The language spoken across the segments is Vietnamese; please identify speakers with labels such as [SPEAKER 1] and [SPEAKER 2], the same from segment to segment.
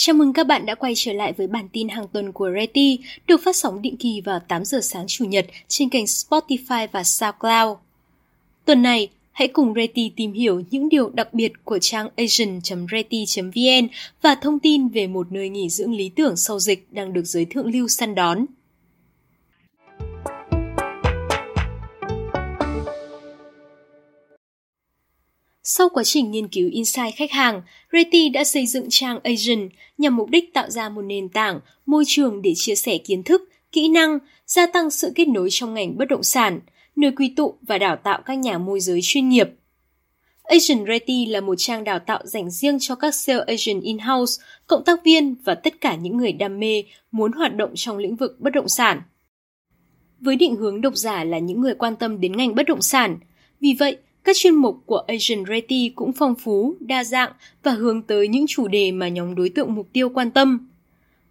[SPEAKER 1] Chào mừng các bạn đã quay trở lại với bản tin hàng tuần của Reti, được phát sóng định kỳ vào 8 giờ sáng Chủ nhật trên kênh Spotify và SoundCloud. Tuần này, hãy cùng Reti tìm hiểu những điều đặc biệt của trang asian.reti.vn và thông tin về một nơi nghỉ dưỡng lý tưởng sau dịch đang được giới thượng lưu săn đón. Sau quá trình nghiên cứu insight khách hàng, Reti đã xây dựng trang Asian nhằm mục đích tạo ra một nền tảng, môi trường để chia sẻ kiến thức, kỹ năng, gia tăng sự kết nối trong ngành bất động sản, nơi quy tụ và đào tạo các nhà môi giới chuyên nghiệp. Asian Reti là một trang đào tạo dành riêng cho các sale agent in-house, cộng tác viên và tất cả những người đam mê muốn hoạt động trong lĩnh vực bất động sản. Với định hướng độc giả là những người quan tâm đến ngành bất động sản, vì vậy các chuyên mục của Asian Ready cũng phong phú, đa dạng và hướng tới những chủ đề mà nhóm đối tượng mục tiêu quan tâm.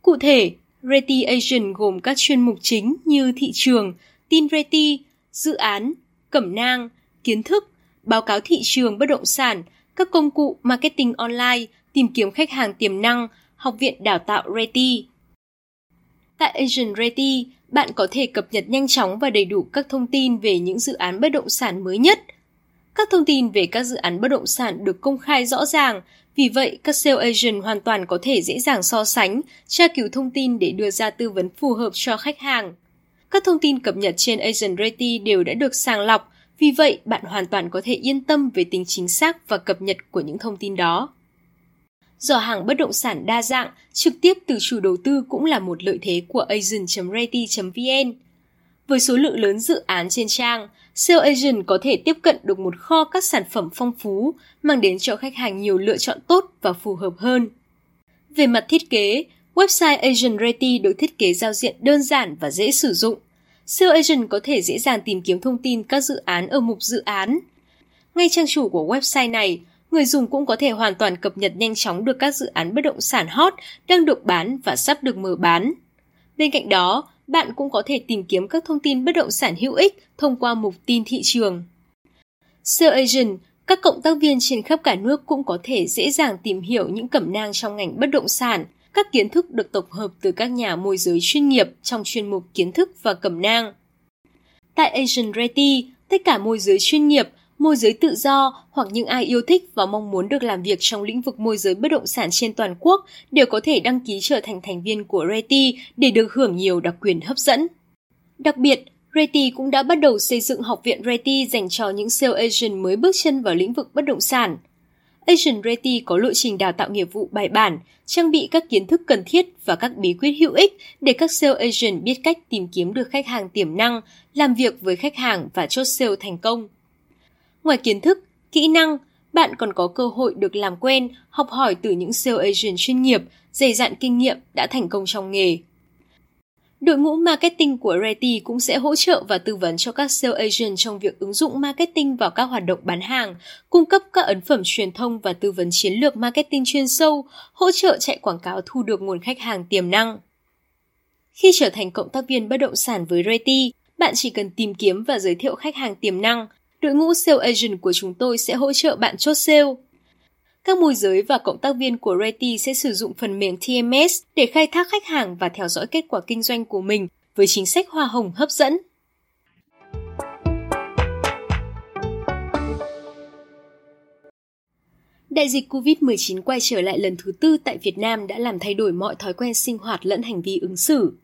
[SPEAKER 1] Cụ thể, Ready Asian gồm các chuyên mục chính như thị trường, tin Ready, dự án, cẩm nang, kiến thức, báo cáo thị trường bất động sản, các công cụ marketing online, tìm kiếm khách hàng tiềm năng, học viện đào tạo Ready. Tại Asian Ready, bạn có thể cập nhật nhanh chóng và đầy đủ các thông tin về những dự án bất động sản mới nhất – các thông tin về các dự án bất động sản được công khai rõ ràng, vì vậy các sale agent hoàn toàn có thể dễ dàng so sánh, tra cứu thông tin để đưa ra tư vấn phù hợp cho khách hàng. Các thông tin cập nhật trên Agent Ready đều đã được sàng lọc, vì vậy bạn hoàn toàn có thể yên tâm về tính chính xác và cập nhật của những thông tin đó. Giỏ hàng bất động sản đa dạng, trực tiếp từ chủ đầu tư cũng là một lợi thế của agent.ready.vn. Với số lượng lớn dự án trên trang, Sale Agent có thể tiếp cận được một kho các sản phẩm phong phú, mang đến cho khách hàng nhiều lựa chọn tốt và phù hợp hơn. Về mặt thiết kế, website Agent Ready được thiết kế giao diện đơn giản và dễ sử dụng. Sale Agent có thể dễ dàng tìm kiếm thông tin các dự án ở mục dự án. Ngay trang chủ của website này, người dùng cũng có thể hoàn toàn cập nhật nhanh chóng được các dự án bất động sản hot đang được bán và sắp được mở bán. Bên cạnh đó, bạn cũng có thể tìm kiếm các thông tin bất động sản hữu ích thông qua mục tin thị trường. Sale Agent, các cộng tác viên trên khắp cả nước cũng có thể dễ dàng tìm hiểu những cẩm nang trong ngành bất động sản, các kiến thức được tổng hợp từ các nhà môi giới chuyên nghiệp trong chuyên mục kiến thức và cẩm nang. Tại Agent Ready, tất cả môi giới chuyên nghiệp môi giới tự do hoặc những ai yêu thích và mong muốn được làm việc trong lĩnh vực môi giới bất động sản trên toàn quốc đều có thể đăng ký trở thành thành viên của Reti để được hưởng nhiều đặc quyền hấp dẫn. Đặc biệt, Reti cũng đã bắt đầu xây dựng học viện Reti dành cho những sale agent mới bước chân vào lĩnh vực bất động sản. Agent reti có lộ trình đào tạo nghiệp vụ bài bản, trang bị các kiến thức cần thiết và các bí quyết hữu ích để các sale agent biết cách tìm kiếm được khách hàng tiềm năng, làm việc với khách hàng và chốt sale thành công. Ngoài kiến thức, kỹ năng, bạn còn có cơ hội được làm quen, học hỏi từ những sales agent chuyên nghiệp, dày dặn kinh nghiệm đã thành công trong nghề. Đội ngũ marketing của Reti cũng sẽ hỗ trợ và tư vấn cho các sales agent trong việc ứng dụng marketing vào các hoạt động bán hàng, cung cấp các ấn phẩm truyền thông và tư vấn chiến lược marketing chuyên sâu, hỗ trợ chạy quảng cáo thu được nguồn khách hàng tiềm năng. Khi trở thành cộng tác viên bất động sản với Reti, bạn chỉ cần tìm kiếm và giới thiệu khách hàng tiềm năng, đội ngũ sale agent của chúng tôi sẽ hỗ trợ bạn chốt sale. Các môi giới và cộng tác viên của Reti sẽ sử dụng phần mềm TMS để khai thác khách hàng và theo dõi kết quả kinh doanh của mình với chính sách hoa hồng hấp dẫn. Đại dịch COVID-19 quay trở lại lần thứ tư tại Việt Nam đã làm thay đổi mọi thói quen sinh hoạt lẫn hành vi ứng xử.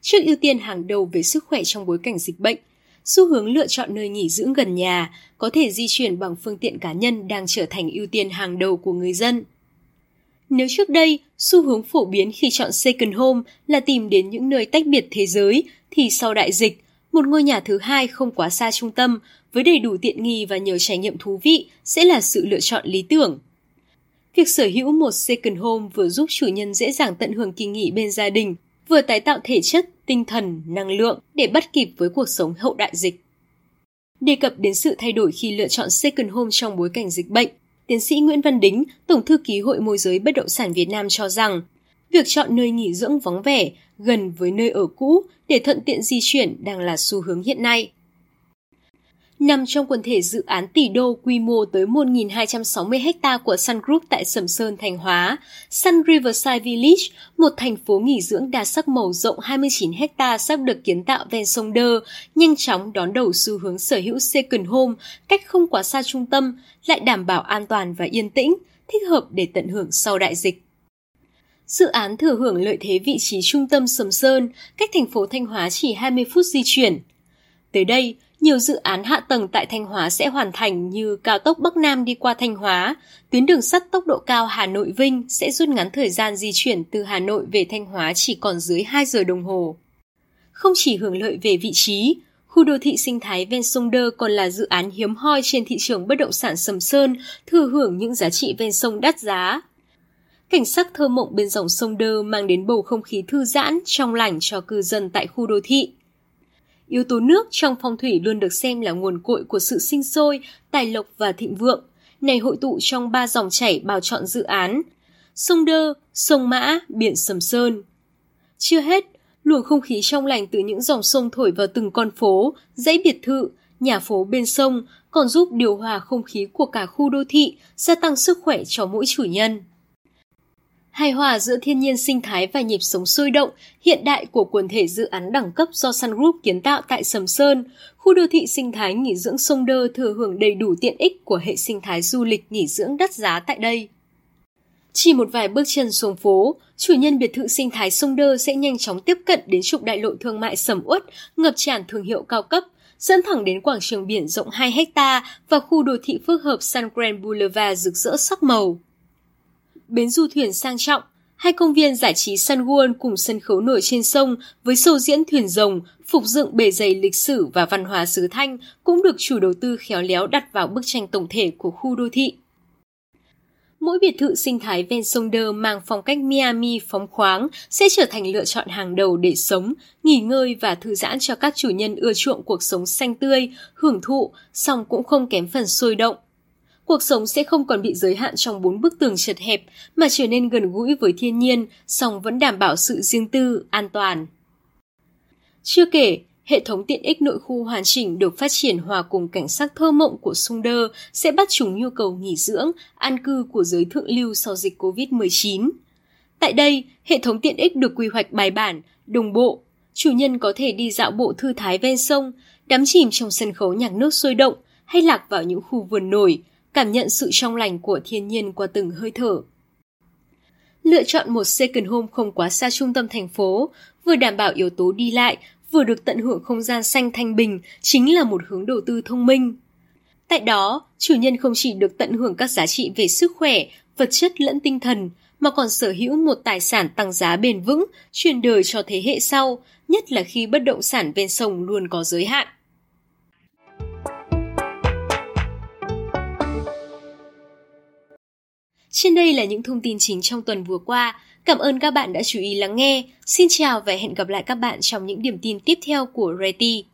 [SPEAKER 1] Trước ưu tiên hàng đầu về sức khỏe trong bối cảnh dịch bệnh, xu hướng lựa chọn nơi nghỉ dưỡng gần nhà, có thể di chuyển bằng phương tiện cá nhân đang trở thành ưu tiên hàng đầu của người dân. Nếu trước đây, xu hướng phổ biến khi chọn second home là tìm đến những nơi tách biệt thế giới, thì sau đại dịch, một ngôi nhà thứ hai không quá xa trung tâm, với đầy đủ tiện nghi và nhiều trải nghiệm thú vị sẽ là sự lựa chọn lý tưởng. Việc sở hữu một second home vừa giúp chủ nhân dễ dàng tận hưởng kỳ nghỉ bên gia đình, vừa tái tạo thể chất, tinh thần, năng lượng để bắt kịp với cuộc sống hậu đại dịch. Đề cập đến sự thay đổi khi lựa chọn second home trong bối cảnh dịch bệnh, tiến sĩ Nguyễn Văn Đính, Tổng thư ký Hội môi giới bất động sản Việt Nam cho rằng, việc chọn nơi nghỉ dưỡng vắng vẻ, gần với nơi ở cũ để thuận tiện di chuyển đang là xu hướng hiện nay nằm trong quần thể dự án tỷ đô quy mô tới 1.260 ha của Sun Group tại Sầm Sơn, Thanh Hóa. Sun Riverside Village, một thành phố nghỉ dưỡng đa sắc màu rộng 29 ha sắp được kiến tạo ven sông Đơ, nhanh chóng đón đầu xu hướng sở hữu second home, cách không quá xa trung tâm, lại đảm bảo an toàn và yên tĩnh, thích hợp để tận hưởng sau đại dịch. Dự án thừa hưởng lợi thế vị trí trung tâm Sầm Sơn, cách thành phố Thanh Hóa chỉ 20 phút di chuyển. Tới đây, nhiều dự án hạ tầng tại Thanh Hóa sẽ hoàn thành như cao tốc Bắc Nam đi qua Thanh Hóa, tuyến đường sắt tốc độ cao Hà Nội Vinh sẽ rút ngắn thời gian di chuyển từ Hà Nội về Thanh Hóa chỉ còn dưới 2 giờ đồng hồ. Không chỉ hưởng lợi về vị trí, khu đô thị sinh thái ven sông Đơ còn là dự án hiếm hoi trên thị trường bất động sản Sầm Sơn, thừa hưởng những giá trị ven sông đắt giá. Cảnh sắc thơ mộng bên dòng sông Đơ mang đến bầu không khí thư giãn, trong lành cho cư dân tại khu đô thị. Yếu tố nước trong phong thủy luôn được xem là nguồn cội của sự sinh sôi, tài lộc và thịnh vượng. Này hội tụ trong ba dòng chảy bào chọn dự án. Sông Đơ, sông Mã, biển Sầm Sơn. Chưa hết, luồng không khí trong lành từ những dòng sông thổi vào từng con phố, dãy biệt thự, nhà phố bên sông còn giúp điều hòa không khí của cả khu đô thị, gia tăng sức khỏe cho mỗi chủ nhân. Hài hòa giữa thiên nhiên sinh thái và nhịp sống sôi động, hiện đại của quần thể dự án đẳng cấp do Sun Group kiến tạo tại Sầm Sơn, khu đô thị sinh thái nghỉ dưỡng sông Đơ thừa hưởng đầy đủ tiện ích của hệ sinh thái du lịch nghỉ dưỡng đắt giá tại đây. Chỉ một vài bước chân xuống phố, chủ nhân biệt thự sinh thái sông Đơ sẽ nhanh chóng tiếp cận đến trục đại lộ thương mại sầm uất, ngập tràn thương hiệu cao cấp, dẫn thẳng đến quảng trường biển rộng 2 hecta và khu đô thị phức hợp Sun Grand Boulevard rực rỡ sắc màu bến du thuyền sang trọng, hai công viên giải trí Sun World cùng sân khấu nổi trên sông với show diễn thuyền rồng, phục dựng bề dày lịch sử và văn hóa xứ Thanh cũng được chủ đầu tư khéo léo đặt vào bức tranh tổng thể của khu đô thị. Mỗi biệt thự sinh thái ven sông Đơ mang phong cách Miami phóng khoáng sẽ trở thành lựa chọn hàng đầu để sống, nghỉ ngơi và thư giãn cho các chủ nhân ưa chuộng cuộc sống xanh tươi, hưởng thụ, song cũng không kém phần sôi động cuộc sống sẽ không còn bị giới hạn trong bốn bức tường chật hẹp mà trở nên gần gũi với thiên nhiên, song vẫn đảm bảo sự riêng tư, an toàn. Chưa kể, hệ thống tiện ích nội khu hoàn chỉnh được phát triển hòa cùng cảnh sắc thơ mộng của Sung Đơ sẽ bắt chúng nhu cầu nghỉ dưỡng, an cư của giới thượng lưu sau dịch COVID-19. Tại đây, hệ thống tiện ích được quy hoạch bài bản, đồng bộ. Chủ nhân có thể đi dạo bộ thư thái ven sông, đắm chìm trong sân khấu nhạc nước sôi động hay lạc vào những khu vườn nổi, cảm nhận sự trong lành của thiên nhiên qua từng hơi thở. Lựa chọn một second home không quá xa trung tâm thành phố, vừa đảm bảo yếu tố đi lại, vừa được tận hưởng không gian xanh thanh bình chính là một hướng đầu tư thông minh. Tại đó, chủ nhân không chỉ được tận hưởng các giá trị về sức khỏe, vật chất lẫn tinh thần, mà còn sở hữu một tài sản tăng giá bền vững, truyền đời cho thế hệ sau, nhất là khi bất động sản ven sông luôn có giới hạn. Trên đây là những thông tin chính trong tuần vừa qua. Cảm ơn các bạn đã chú ý lắng nghe. Xin chào và hẹn gặp lại các bạn trong những điểm tin tiếp theo của Reti.